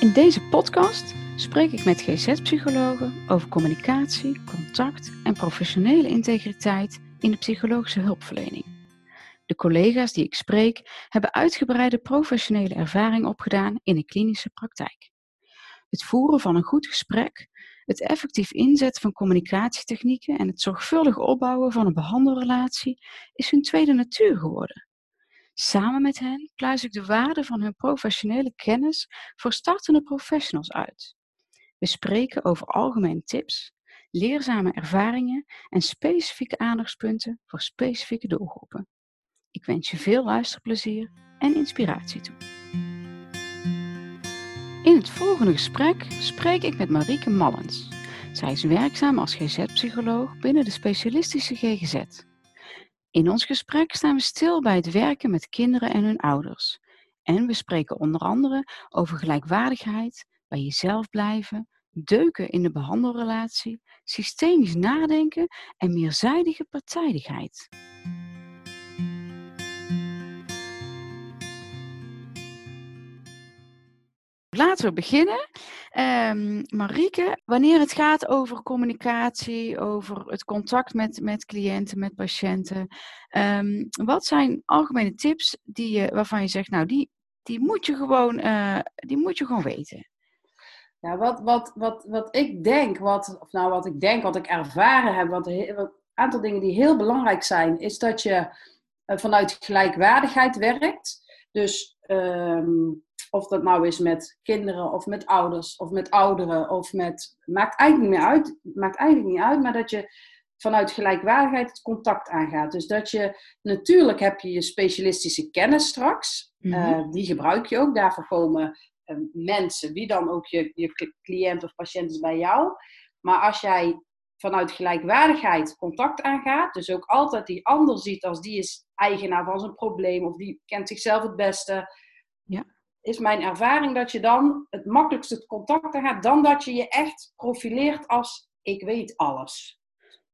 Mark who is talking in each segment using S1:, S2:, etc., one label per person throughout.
S1: In deze podcast spreek ik met GZ-psychologen over communicatie, contact en professionele integriteit in de psychologische hulpverlening. De collega's die ik spreek hebben uitgebreide professionele ervaring opgedaan in de klinische praktijk. Het voeren van een goed gesprek, het effectief inzetten van communicatietechnieken en het zorgvuldig opbouwen van een behandelrelatie is hun tweede natuur geworden. Samen met hen pluis ik de waarde van hun professionele kennis voor startende professionals uit. We spreken over algemene tips, leerzame ervaringen en specifieke aandachtspunten voor specifieke doelgroepen. Ik wens je veel luisterplezier en inspiratie toe. In het volgende gesprek spreek ik met Marieke Mallens. Zij is werkzaam als GZ-psycholoog binnen de specialistische GGZ. In ons gesprek staan we stil bij het werken met kinderen en hun ouders. En we spreken onder andere over gelijkwaardigheid, bij jezelf blijven, deuken in de behandelrelatie, systemisch nadenken en meerzijdige partijdigheid. Laten we beginnen. Um, Marieke, wanneer het gaat over communicatie, over het contact met, met cliënten, met patiënten, um, wat zijn algemene tips die je, waarvan je zegt, nou, die, die, moet, je gewoon, uh, die moet je gewoon weten?
S2: Ja, wat, wat, wat, wat ik denk, wat, of nou wat ik denk, wat ik ervaren heb, wat, een aantal dingen die heel belangrijk zijn, is dat je uh, vanuit gelijkwaardigheid werkt. Dus um, of dat nou is met kinderen of met ouders of met ouderen of met. Maakt eigenlijk niet meer uit. Maakt eigenlijk niet uit, maar dat je vanuit gelijkwaardigheid het contact aangaat. Dus dat je. Natuurlijk heb je je specialistische kennis straks. Mm -hmm. uh, die gebruik je ook. Daarvoor komen uh, mensen, wie dan ook je, je cliënt of patiënt is bij jou. Maar als jij vanuit gelijkwaardigheid contact aangaat, dus ook altijd die ander ziet als die is eigenaar van zijn probleem of die kent zichzelf het beste. Is mijn ervaring dat je dan het makkelijkste het contact gaat, dan dat je je echt profileert als ik weet alles.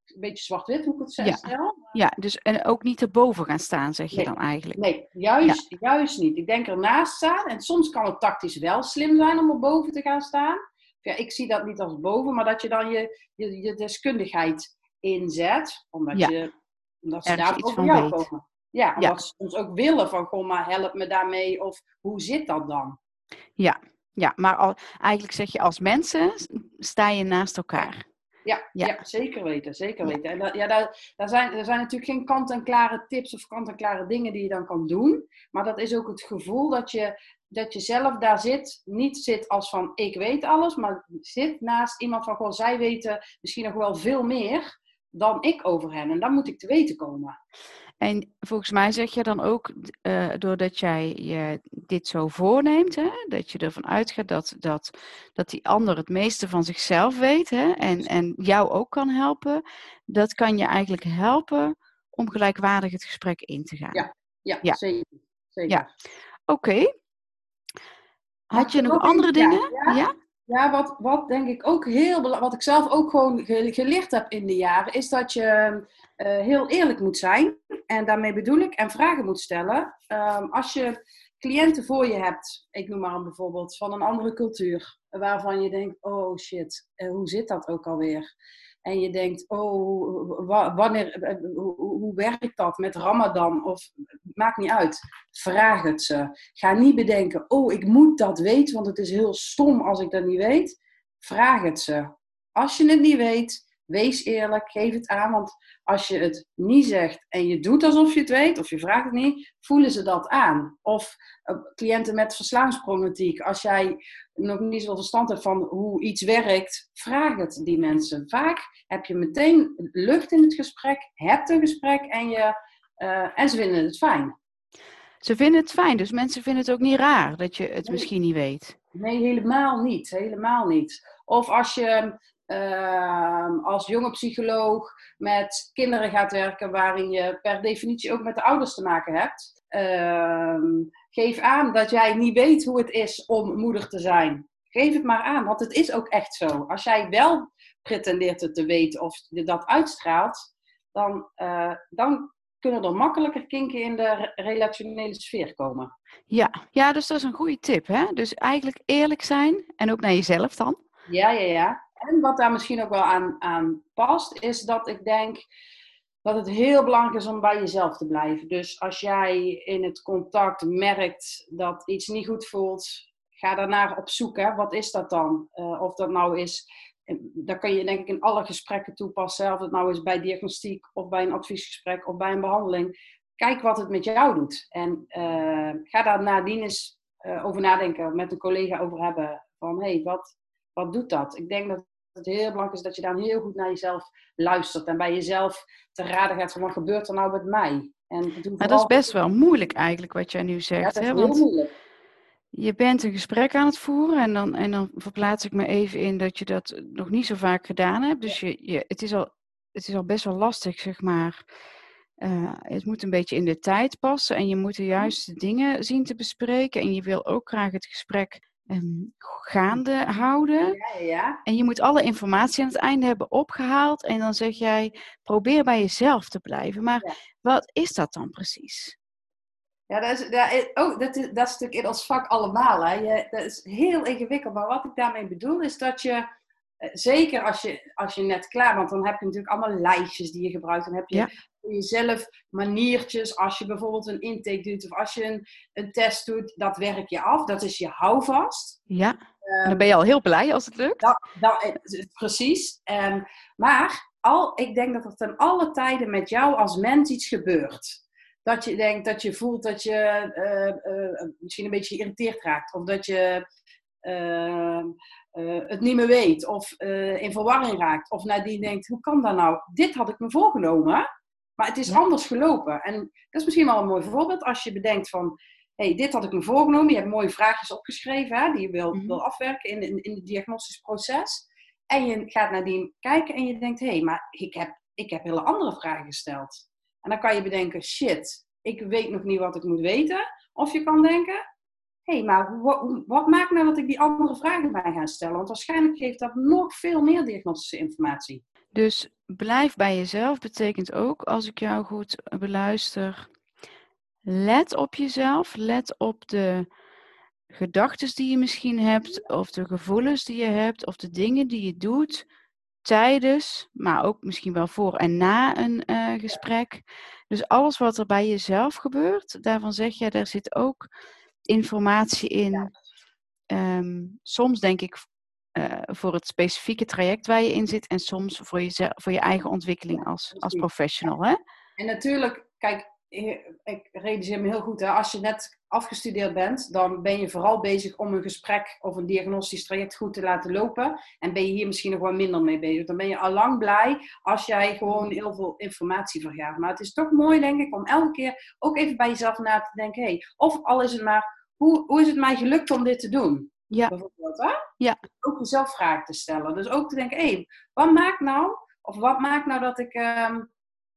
S2: Een beetje zwart-wit hoe ik het zeg.
S1: Ja. ja, dus en ook niet erboven gaan staan, zeg je
S2: nee.
S1: dan eigenlijk?
S2: Nee, juist, ja. juist niet. Ik denk ernaast staan en soms kan het tactisch wel slim zijn om erboven te gaan staan. Ja, ik zie dat niet als boven, maar dat je dan je, je, je deskundigheid inzet, omdat,
S1: ja.
S2: je, omdat ze daar over jou weet. komen. Ja, omdat ze soms ook willen van, goh, maar help me daarmee. Of hoe zit dat dan?
S1: Ja, ja maar al, eigenlijk zeg je als mensen sta je naast elkaar.
S2: Ja, ja. ja zeker weten, zeker weten. En dat, ja, daar, daar, zijn, er zijn natuurlijk geen kant-en-klare tips of kant-en-klare dingen die je dan kan doen. Maar dat is ook het gevoel dat je, dat je zelf daar zit. Niet zit als van, ik weet alles. Maar zit naast iemand van, goh, zij weten misschien nog wel veel meer dan ik over hen. En dan moet ik te weten komen.
S1: En volgens mij zeg je dan ook, uh, doordat jij je dit zo voorneemt, hè, dat je ervan uitgaat dat, dat, dat die ander het meeste van zichzelf weet hè, en, en jou ook kan helpen, dat kan je eigenlijk helpen om gelijkwaardig het gesprek in te gaan.
S2: Ja, ja, ja. zeker. zeker.
S1: Ja. Oké. Okay. Had je nog andere dingen?
S2: Ja, ja? Ja? wat, wat denk ik ook heel belangrijk, wat ik zelf ook gewoon geleerd heb in de jaren, is dat je uh, heel eerlijk moet zijn. En daarmee bedoel ik, en vragen moet stellen. Um, als je cliënten voor je hebt, ik noem maar een bijvoorbeeld, van een andere cultuur, waarvan je denkt, oh shit, uh, hoe zit dat ook alweer? En je denkt, oh, wanneer, uh, hoe, hoe werkt dat met Ramadan? Of maakt niet uit. Vraag het ze. Ga niet bedenken, oh, ik moet dat weten, want het is heel stom als ik dat niet weet. Vraag het ze. Als je het niet weet, wees eerlijk, geef het aan. Want als je het niet zegt en je doet alsof je het weet, of je vraagt het niet, voelen ze dat aan. Of uh, cliënten met verslavingsproblematiek. Als jij nog niet zoveel verstand hebt van hoe iets werkt, vraag het die mensen. Vaak heb je meteen lucht in het gesprek, hebt een gesprek en, je, uh, en ze vinden het fijn.
S1: Ze vinden het fijn, dus mensen vinden het ook niet raar dat je het nee. misschien niet weet.
S2: Nee, helemaal niet. Helemaal niet. Of als je uh, als jonge psycholoog met kinderen gaat werken, waarin je per definitie ook met de ouders te maken hebt. Uh, geef aan dat jij niet weet hoe het is om moeder te zijn. Geef het maar aan, want het is ook echt zo. Als jij wel pretendeert het te weten of je dat uitstraalt, dan, uh, dan kunnen er makkelijker kinken in de relationele sfeer komen.
S1: Ja, ja dus dat is een goede tip. Hè? Dus eigenlijk eerlijk zijn en ook naar jezelf dan.
S2: Ja, ja, ja. En wat daar misschien ook wel aan, aan past, is dat ik denk dat het heel belangrijk is om bij jezelf te blijven. Dus als jij in het contact merkt dat iets niet goed voelt, ga daarnaar op zoek. Hè. Wat is dat dan? Uh, of dat nou is, dat kan je denk ik in alle gesprekken toepassen. Of dat nou is bij diagnostiek of bij een adviesgesprek of bij een behandeling. Kijk wat het met jou doet. En uh, ga daar nadien eens uh, over nadenken, met een collega over hebben. Van hé, hey, wat, wat doet dat? Ik denk dat het heel belangrijk is dat je dan heel goed naar jezelf luistert. En bij jezelf te raden gaat van wat gebeurt er nou met mij?
S1: En maar dat is best wel moeilijk eigenlijk wat jij nu zegt. Ja, hè? Want moeilijk. Je bent een gesprek aan het voeren en dan, en dan verplaats ik me even in dat je dat nog niet zo vaak gedaan hebt. Dus je, je, het, is al, het is al best wel lastig, zeg maar. Uh, het moet een beetje in de tijd passen en je moet de juiste dingen zien te bespreken. En je wil ook graag het gesprek um, gaande houden. Ja, ja. En je moet alle informatie aan het einde hebben opgehaald. En dan zeg jij, probeer bij jezelf te blijven. Maar wat is dat dan precies?
S2: Ja, dat is, dat is, oh, dat is, dat is natuurlijk in ons vak allemaal. Hè. Je, dat is heel ingewikkeld. Maar wat ik daarmee bedoel is dat je, zeker als je, als je net klaar bent, dan heb je natuurlijk allemaal lijstjes die je gebruikt. Dan heb je voor jezelf maniertjes. Als je bijvoorbeeld een intake doet of als je een, een test doet, dat werk je af. Dat is je houvast.
S1: Ja, um, dan ben je al heel blij als het lukt.
S2: Dat, dat, eh, precies. Um, maar al, ik denk dat er ten alle tijden met jou als mens iets gebeurt. Dat je denkt, dat je voelt dat je uh, uh, misschien een beetje geïrriteerd raakt. Of dat je ehm, het niet meer weet. Of in verwarring raakt. Of nadien denkt, hoe kan dat nou? Dit had ik me voorgenomen. Maar het is anders gelopen. En dat is misschien wel een mooi voorbeeld als je bedenkt van, hey, dit had ik me voorgenomen. Je hebt mooie vraagjes opgeschreven hè, die je wil, mhm. wil afwerken in, in, in het diagnostisch proces. En je gaat nadien kijken en je denkt, hé, hey, maar ik heb, ik heb hele andere vragen gesteld. En dan kan je bedenken, shit, ik weet nog niet wat ik moet weten. Of je kan denken, hé, hey, maar wat, wat, maakt nou dat ik die andere vragen bij ga stellen? Want waarschijnlijk geeft dat nog veel meer diagnostische informatie.
S1: Dus blijf bij jezelf betekent ook, als ik jou goed beluister, let op jezelf, let op de gedachten die je misschien hebt, of de gevoelens die je hebt, of de dingen die je doet tijdens, maar ook misschien wel voor en na een uh, gesprek. Dus alles wat er bij jezelf gebeurt, daarvan zeg je, daar zit ook informatie in. Um, soms denk ik uh, voor het specifieke traject waar je in zit en soms voor je, voor je eigen ontwikkeling als, als professional. Hè?
S2: En natuurlijk, kijk, ik realiseer me heel goed, hè, als je net afgestudeerd bent, dan ben je vooral bezig om een gesprek of een diagnostisch traject goed te laten lopen. En ben je hier misschien nog wat minder mee bezig. Dan ben je al lang blij als jij gewoon heel veel informatie vergaat. Maar het is toch mooi, denk ik, om elke keer ook even bij jezelf na te denken. Hey, of al is het maar, hoe, hoe is het mij gelukt om dit te doen? Ja. Bijvoorbeeld, hè? Ja. Ook jezelf vragen te stellen. Dus ook te denken, hé, hey, wat maakt nou, of wat maakt nou dat ik... Uh,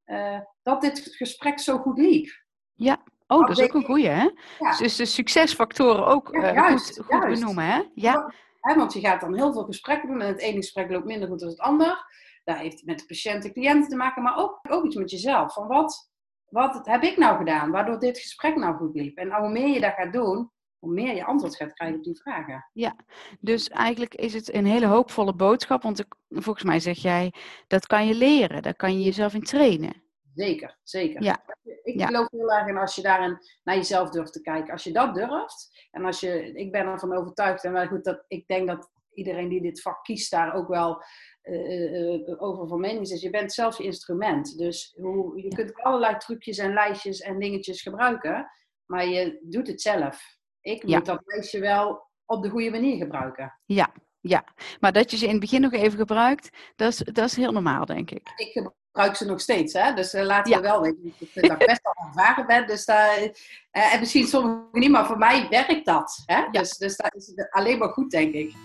S2: uh, dat dit gesprek zo goed liep.
S1: Ja, oh, dat, is ook een goeie, hè? Dus de succesfactoren ook ja, uh, goed, goed benoemen, hè? Ja.
S2: want je gaat dan heel veel gesprekken doen en het ene gesprek loopt minder goed dan het ander. Dat heeft met de patiënt en cliënten te maken, maar ook, ook iets met jezelf. Van wat, wat heb ik nou gedaan, waardoor dit gesprek nou goed liep? En hoe meer je dat gaat doen, hoe meer je antwoord gaat krijgen op die vragen.
S1: Ja, dus eigenlijk is het een hele hoopvolle boodschap, want volgens mij zeg jij, dat kan je leren, daar kan je jezelf in trainen.
S2: Zeker, zeker. Ja. Ik geloof heel erg in als je daarin naar jezelf durft te kijken. Als je dat durft, en als je, ik ben ervan overtuigd, en wel goed, dat ik denk dat iedereen die dit vak kiest daar ook wel uh, over van mening is. Je bent zelf je instrument. Dus hoe, je kunt allerlei trucjes en lijstjes en dingetjes gebruiken, maar je doet het zelf. Ik moet dat lijstje wel op de goede manier gebruiken.
S1: Ja, ja. Maar dat je ze in het begin nog even gebruikt, dat is, dat is heel normaal, denk ik.
S2: Ik gebruik ze nog steeds, hè? dus uh, laten we wel weten. Ik vind dat ik best wel ervaren ben. Dus daar, uh, en misschien sommigen niet, maar voor mij werkt dat. Hè? Ja. Dus, dus dat is alleen maar goed, denk ik.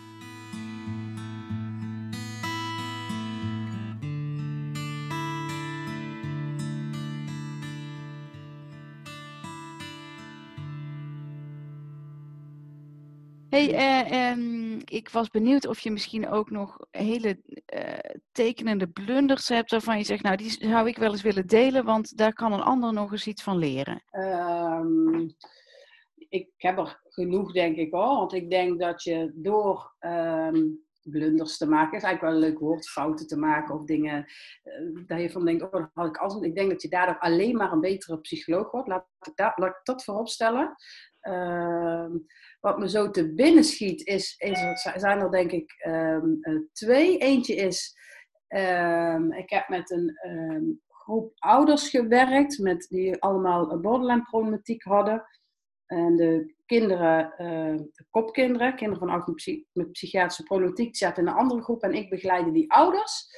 S1: Hey, eh, ehm, ik was benieuwd of je misschien ook nog hele eh, tekenende blunders hebt waarvan je zegt, nou die zou ik wel eens willen delen, want daar kan een ander nog eens iets van leren.
S2: Ehm, ik heb er genoeg, denk ik hoor. Want ik denk dat je door ehm, blunders te maken, is eigenlijk wel een leuk woord, fouten te maken of dingen, uh, dat je van denkt, oh, dat had ik als. Ik denk dat je daardoor alleen maar een betere psycholoog wordt. Laat ik dat, laat ik dat voorop stellen. Ehm, wat me zo te binnen schiet, is, is zijn er denk ik um, twee. Eentje is, um, ik heb met een groep ouders gewerkt, met, die allemaal borderline problematiek hadden. En de kinderen, de kopkinderen, kinderen van ouders met psychiatrische problematiek, zaten in een andere groep en ik begeleide die ouders.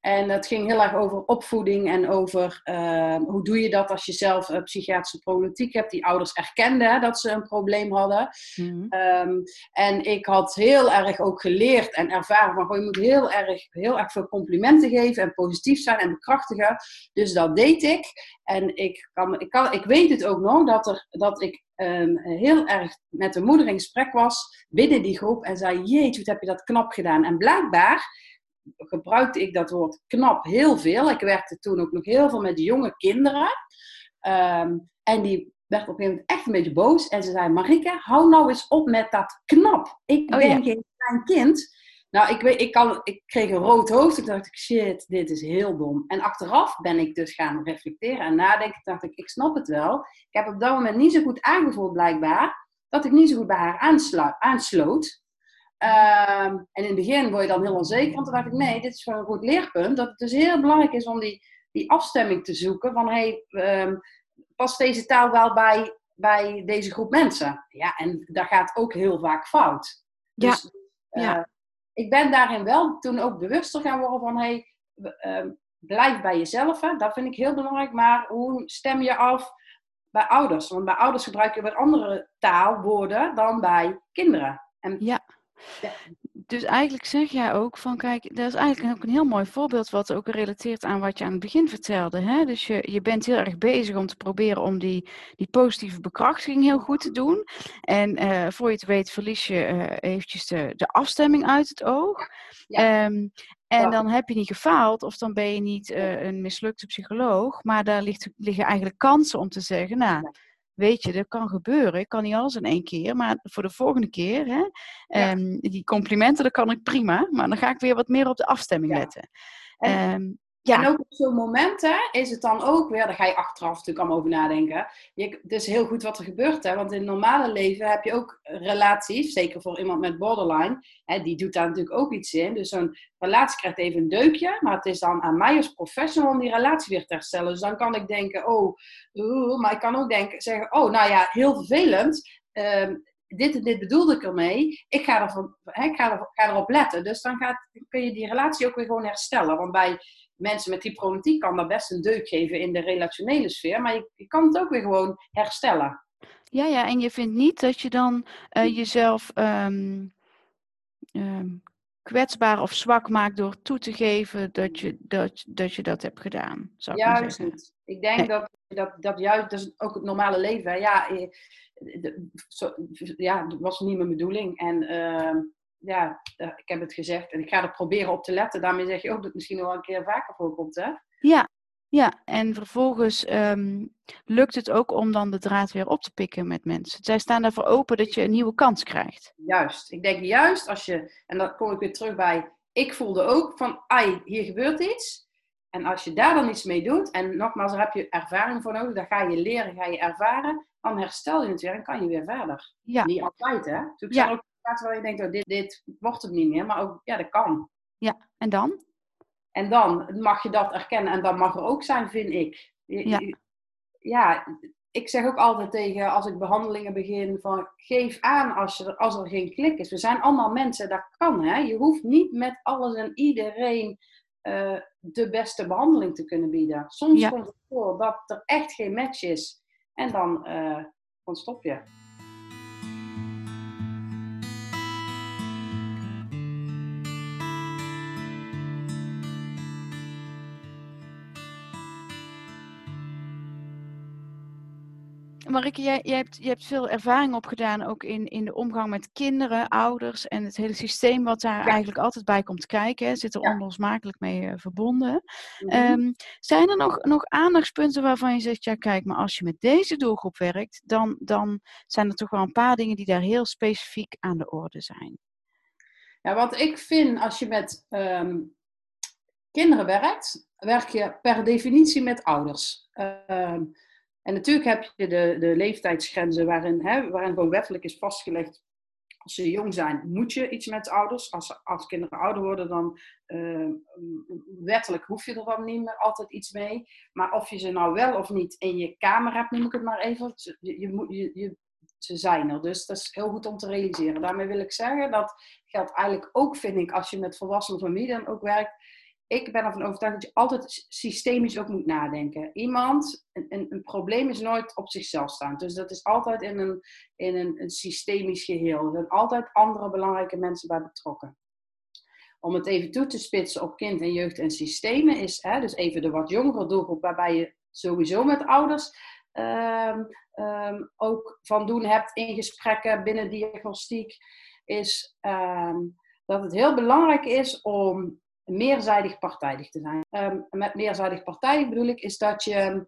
S2: En het ging heel erg over opvoeding en over uh, hoe doe je dat als je zelf uh, psychiatrische problematiek hebt. Die ouders erkenden dat ze een probleem hadden. Mm um, en ik had heel erg ook geleerd en ervaren van je moet heel erg, heel erg veel complimenten geven en positief zijn en bekrachtigen. Dus dat deed ik. En ik, kan, ik, kan, ik weet het ook nog dat, er, dat ik um, heel erg met de moeder in gesprek was binnen die groep en zei: Jeetje, wat heb je dat knap gedaan? En blijkbaar gebruikte ik dat woord knap heel veel. Ik werkte toen ook nog heel veel met jonge kinderen. Um, en die werd op een gegeven moment echt een beetje boos. En ze zei, Marike, hou nou eens op met dat knap. Ik oh, ben ja. geen klein kind. Nou, ik, weet, ik, kan, ik kreeg een rood hoofd. Ik dacht, shit, dit is heel dom. En achteraf ben ik dus gaan reflecteren en nadenken. dacht ik, ik snap het wel. Ik heb op dat moment niet zo goed aangevoeld, blijkbaar. Dat ik niet zo goed bij haar aansloot. Ehm, en in het begin word je dan heel onzeker, want dan dacht ik, nee, dit is gewoon een goed leerpunt. Dat het dus heel belangrijk is om die, die afstemming te zoeken van, hey, um, past deze taal wel bij, bij deze groep mensen? Ja, en dat gaat ook heel vaak fout.
S1: Ja. Dus, ja.
S2: Uh, ik ben daarin wel toen ook bewuster gaan worden van, hey, uh, blijf bij jezelf, hè? dat vind ik heel belangrijk, maar hoe stem je af bij ouders? Want bij ouders gebruik je weer andere taalwoorden dan bij kinderen.
S1: En ja. Dus eigenlijk zeg jij ook van, kijk, dat is eigenlijk ook een heel mooi voorbeeld wat ook relateert aan wat je aan het begin vertelde. Hè? Dus je, je bent heel erg bezig om te proberen om die, die positieve bekrachtiging heel goed te doen. En uh, voor je het weet verlies je uh, eventjes de, de afstemming uit het oog. Ja. Um, en dan heb je niet gefaald of dan ben je niet uh, een mislukte psycholoog. Maar daar ligt, liggen eigenlijk kansen om te zeggen, nou weet je, dat kan gebeuren. Ik kan niet alles in één keer, maar voor de volgende keer, hè, ja. um, die complimenten, dat kan ik prima. Maar dan ga ik weer wat meer op de afstemming ja. letten.
S2: En, um, ja. en ook op zo'n moment hè, is het dan ook weer, daar ga je achteraf natuurlijk allemaal over nadenken. Je, het is heel goed wat er gebeurt, hè, want in het normale leven heb je ook relaties, zeker voor iemand met borderline, hè, die doet daar natuurlijk ook iets in. Dus zo'n relatie krijgt even een deukje, maar het is dan aan mij als professional om die relatie weer te herstellen. Dus dan kan ik denken, oh, maar ik kan ook denken, zeggen, oh, nou ja, heel vervelend. Um, dit en dit bedoelde ik ermee. Ik ga, ervan, hè, ik ga, er, ga erop letten. Dus dan gaat, kun je die relatie ook weer gewoon herstellen. Want bij mensen met die problematiek kan dat best een deuk geven in de relationele sfeer. Maar je, je kan het ook weer gewoon herstellen.
S1: Ja, ja, en je vindt niet dat je dan uh, jezelf um, um, kwetsbaar of zwak maakt door toe te geven dat je dat, dat, je dat hebt gedaan. Zou ik
S2: juist niet. Ik denk dat, dat, dat juist, dat is ook het normale leven. Ja, eh, ja, dat was niet mijn bedoeling. En uh, ja, ik heb het gezegd en ik ga er proberen op te letten. Daarmee zeg je ook dat het misschien nog wel een keer vaker voorkomt, hè?
S1: Ja, ja, en vervolgens um, lukt het ook om dan de draad weer op te pikken met mensen. Zij staan ervoor open dat je een nieuwe kans krijgt.
S2: Juist. Ik denk juist als je, en dan kom ik weer terug bij, ik voelde ook van, ai, hier gebeurt iets. En als je daar dan iets mee doet, en nogmaals, daar heb je ervaring voor nodig, dan ga je leren, ga je ervaren, dan herstel je het weer en kan je weer verder. Ja. Niet altijd, hè? Dus ja. zijn ook plaatsen waar je denkt, oh, dit, dit wordt het niet meer, maar ook, ja, dat kan.
S1: Ja, en dan?
S2: En dan mag je dat erkennen en dat mag er ook zijn, vind ik. Ja. ja, ik zeg ook altijd tegen, als ik behandelingen begin, van geef aan als, je, als er geen klik is. We zijn allemaal mensen, dat kan. Hè? Je hoeft niet met alles en iedereen uh, de beste behandeling te kunnen bieden. Soms ja. komt het voor dat er echt geen match is. En dan, uh, dan stop je.
S1: Marike, jij, jij, hebt, je hebt veel ervaring opgedaan ook in, in de omgang met kinderen, ouders en het hele systeem wat daar eigenlijk altijd bij komt kijken. Zit er ja. onlosmakelijk mee uh, verbonden. Mm -hmm. um, zijn er nog, nog aandachtspunten waarvan je zegt, ja kijk, maar als je met deze doelgroep werkt, dan, dan zijn er toch wel een paar dingen die daar heel specifiek aan de orde zijn.
S2: Ja, wat ik vind als je met um, kinderen werkt, werk je per definitie met ouders. Um, en natuurlijk heb je de, de leeftijdsgrenzen waarin, hè, waarin gewoon wettelijk is vastgelegd. Als ze jong zijn, moet je iets met ouders. Als, als kinderen ouder worden, dan uh, wettelijk hoef je er dan niet meer altijd iets mee. Maar of je ze nou wel of niet in je kamer hebt, noem ik het maar even. Je, je, je, ze zijn er. Dus dat is heel goed om te realiseren. Daarmee wil ik zeggen, dat geldt eigenlijk ook, vind ik, als je met volwassen familie ook werkt ik ben ervan overtuigd dat je altijd systemisch ook moet nadenken. Iemand, een, een, probleem is nooit op zichzelf staan. Dus dat is altijd in een, in een, een systemisch geheel. Er zijn altijd andere belangrijke mensen bij betrokken. Om het even toe te spitsen op kind en jeugd en systemen is, hè, dus even de wat jongere doelgroep, waarbij je sowieso met ouders um, um, ook van doen hebt in gesprekken binnen diagnostiek, is um, dat het heel belangrijk is om meerzijdig partijdig te zijn. Um, met meerzijdig partijdig bedoel ik, is dat je,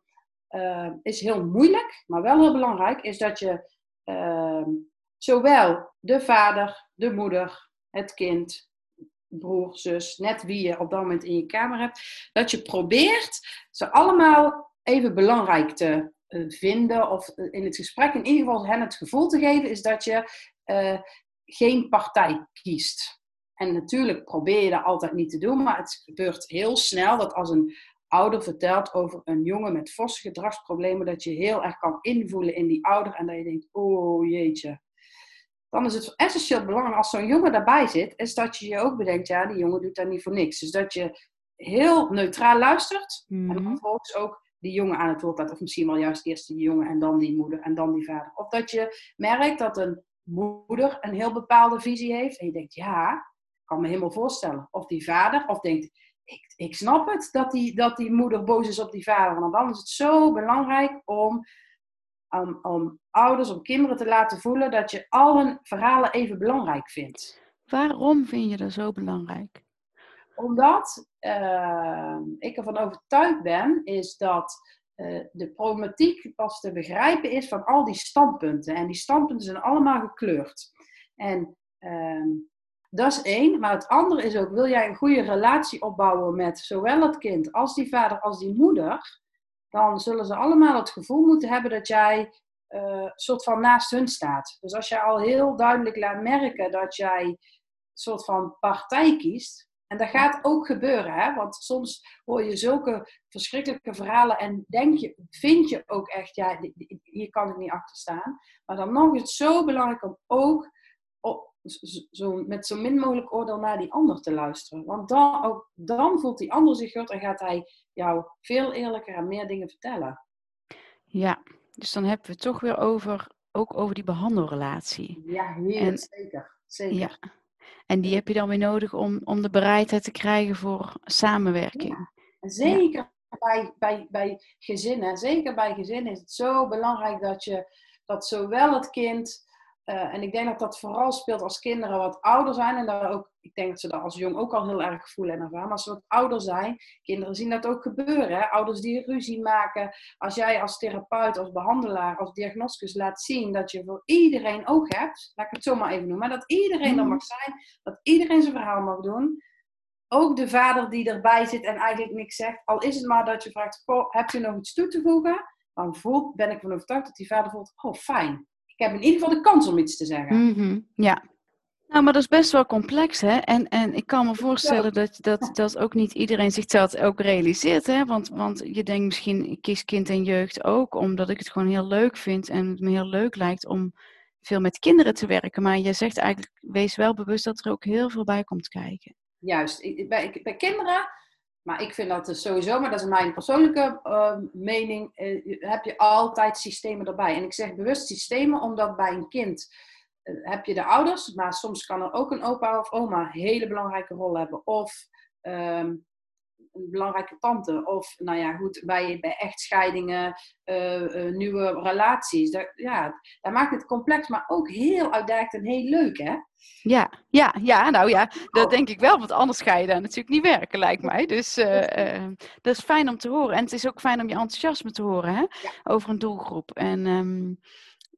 S2: uh, is heel moeilijk, maar wel heel belangrijk, is dat je uh, zowel de vader, de moeder, het kind, broer, zus, net wie je op dat moment in je kamer hebt, dat je probeert ze allemaal even belangrijk te uh, vinden of in het gesprek in ieder geval hen het gevoel te geven, is dat je uh, geen partij kiest. En natuurlijk probeer je dat altijd niet te doen, maar het gebeurt heel snel dat als een ouder vertelt over een jongen met forse gedragsproblemen, dat je heel erg kan invoelen in die ouder en dat je denkt, oh jeetje. Dan is het essentieel belangrijk als zo'n jongen daarbij zit, is dat je je ook bedenkt, ja, die jongen doet daar niet voor niks. Dus dat je heel neutraal luistert en vervolgens ook die jongen aan het woord laat. Of misschien wel juist eerst die jongen en dan die moeder en dan die vader. Of dat je merkt dat een moeder een heel bepaalde visie heeft en je denkt, ja, kan me helemaal voorstellen. Of die vader, of denkt, ik, ik snap het dat die, dat die moeder boos is op die vader. Want dan is het zo belangrijk om, om, om ouders, om kinderen te laten voelen dat je al hun verhalen even belangrijk vindt.
S1: Waarom vind je dat zo belangrijk?
S2: Omdat uh, ik ervan overtuigd ben, is dat uh, de problematiek pas te begrijpen is van al die standpunten. En die standpunten zijn allemaal gekleurd. En uh, dat is één. Maar het andere is ook, wil jij een goede relatie opbouwen met zowel het kind als die vader als die moeder, dan zullen ze allemaal het gevoel moeten hebben dat jij uh, soort van naast hun staat. Dus als jij al heel duidelijk laat merken dat jij een soort van partij kiest, en dat gaat ook gebeuren, hè? want soms hoor je zulke verschrikkelijke verhalen en denk je, vind je ook echt, ja, hier kan ik niet achter staan. Maar dan nog is het zo belangrijk om ook zo, met zo min mogelijk oordeel naar die ander te luisteren. Want dan, ook, dan voelt die ander zich goed en gaat hij jou veel eerlijker en meer dingen vertellen.
S1: Ja, dus dan hebben we het toch weer over, ook over die behandelrelatie.
S2: Ja, heel zeker. zeker. Ja.
S1: En die heb je dan weer nodig om, om de bereidheid te krijgen voor samenwerking. Ja.
S2: Zeker bij, bij, bij gezinnen. Zeker bij gezinnen is het zo belangrijk dat je dat zowel het kind uh, en ik denk dat dat vooral speelt als kinderen wat ouder zijn. En daar ook, ik denk dat ze dat als jong ook al heel erg voelen en ervaren. Maar als ze wat ouder zijn, kinderen zien dat ook gebeuren. Hè? Ouders die ruzie maken. Als jij als therapeut, als behandelaar, als diagnosticus laat zien dat je voor iedereen ook hebt. Laat ik het zo maar even noemen. Maar dat iedereen er mhm. mag zijn. Dat iedereen zijn verhaal mag doen. Ook de vader die erbij zit en eigenlijk niks zegt. Al is het maar dat je vraagt, heb je nog iets toe te voegen? Dan voelt, ben ik van overtuigd dat die vader voelt, oh fijn ik heb in ieder geval de kans om iets te zeggen.
S1: Mm Ja. Nou, maar dat is best wel complex, hè? En, en ik kan me voorstellen dat, dat, dat ook niet iedereen zich dat ook realiseert, hè? Want, want je denkt misschien, ik kies kind en jeugd ook, omdat ik het gewoon heel leuk vind en het me heel leuk lijkt om veel met kinderen te werken. Maar je zegt eigenlijk, wees wel bewust dat er ook heel veel bij komt kijken.
S2: Juist. Bij, bij kinderen maar ik vind dat dus sowieso, maar dat is mijn persoonlijke uh, mening, uh, heb je altijd systemen erbij. En ik zeg bewust systemen, omdat bij een kind uh, heb je de ouders, maar soms kan er ook een opa of oma een hele belangrijke rol hebben. Of um, een belangrijke tante. Of nou ja, goed, bij, bij echtscheidingen, uh, nieuwe relaties. Dat, ja, dat maakt het complex, maar ook heel uitdagend en heel leuk, hè?
S1: Ja, ja, ja, nou ja, dat oh. denk ik wel, want anders ga je daar natuurlijk niet werken, lijkt mij. Dus uh, dat is fijn om te horen. En het is ook fijn om je enthousiasme te horen hè? over een doelgroep. En, um,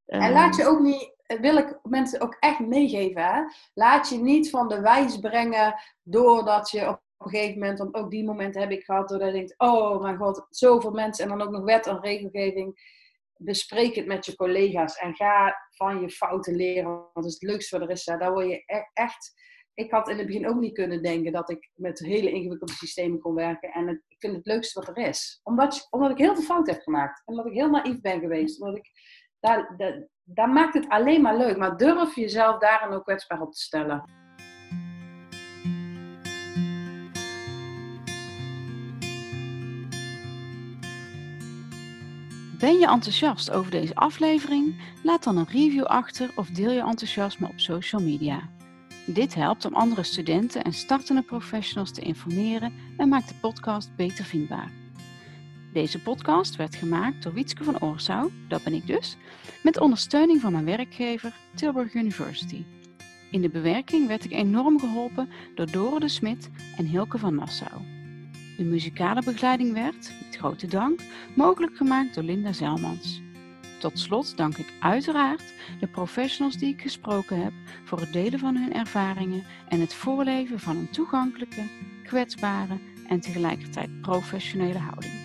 S2: en laat je ook niet, wil ik mensen ook echt meegeven, hè? laat je niet van de wijs brengen doordat je op op een gegeven moment, want ook die momenten heb ik gehad, doordat je denkt, oh mijn god, zoveel mensen en dan ook nog wet en regelgeving. Bespreek het met je collega's en ga van je fouten leren, want dat is het leukste wat er is. Daar word je e-, echt... Ik had in het begin ook niet kunnen denken dat ik met hele ingewikkelde systemen kon werken. En het, ik vind het leukste wat er is. Omdat, omdat ik heel veel fouten heb gemaakt. Omdat ik heel naïef ben geweest. Omdat ik, daar maakt het alleen maar leuk. Maar durf jezelf daarin ook kwetsbaar op te stellen.
S1: Ben je enthousiast over deze aflevering? Laat dan een review achter of deel je enthousiasme op social media. Dit helpt om andere studenten en startende professionals te informeren en maakt de podcast beter vindbaar. Deze podcast werd gemaakt door Wietske van Oorsouw, dat ben ik dus, met ondersteuning van mijn werkgever Tilburg University. In de bewerking werd ik enorm geholpen door Dore de Smit en Hilke van Nassau. De muzikale begeleiding werd, grote dank, mogelijk gemaakt door Linda Zelmans. Tot slot dank ik uiteraard de professionals die ik gesproken heb voor het delen van hun ervaringen en het voorleven van een toegankelijke, kwetsbare en tegelijkertijd professionele houding.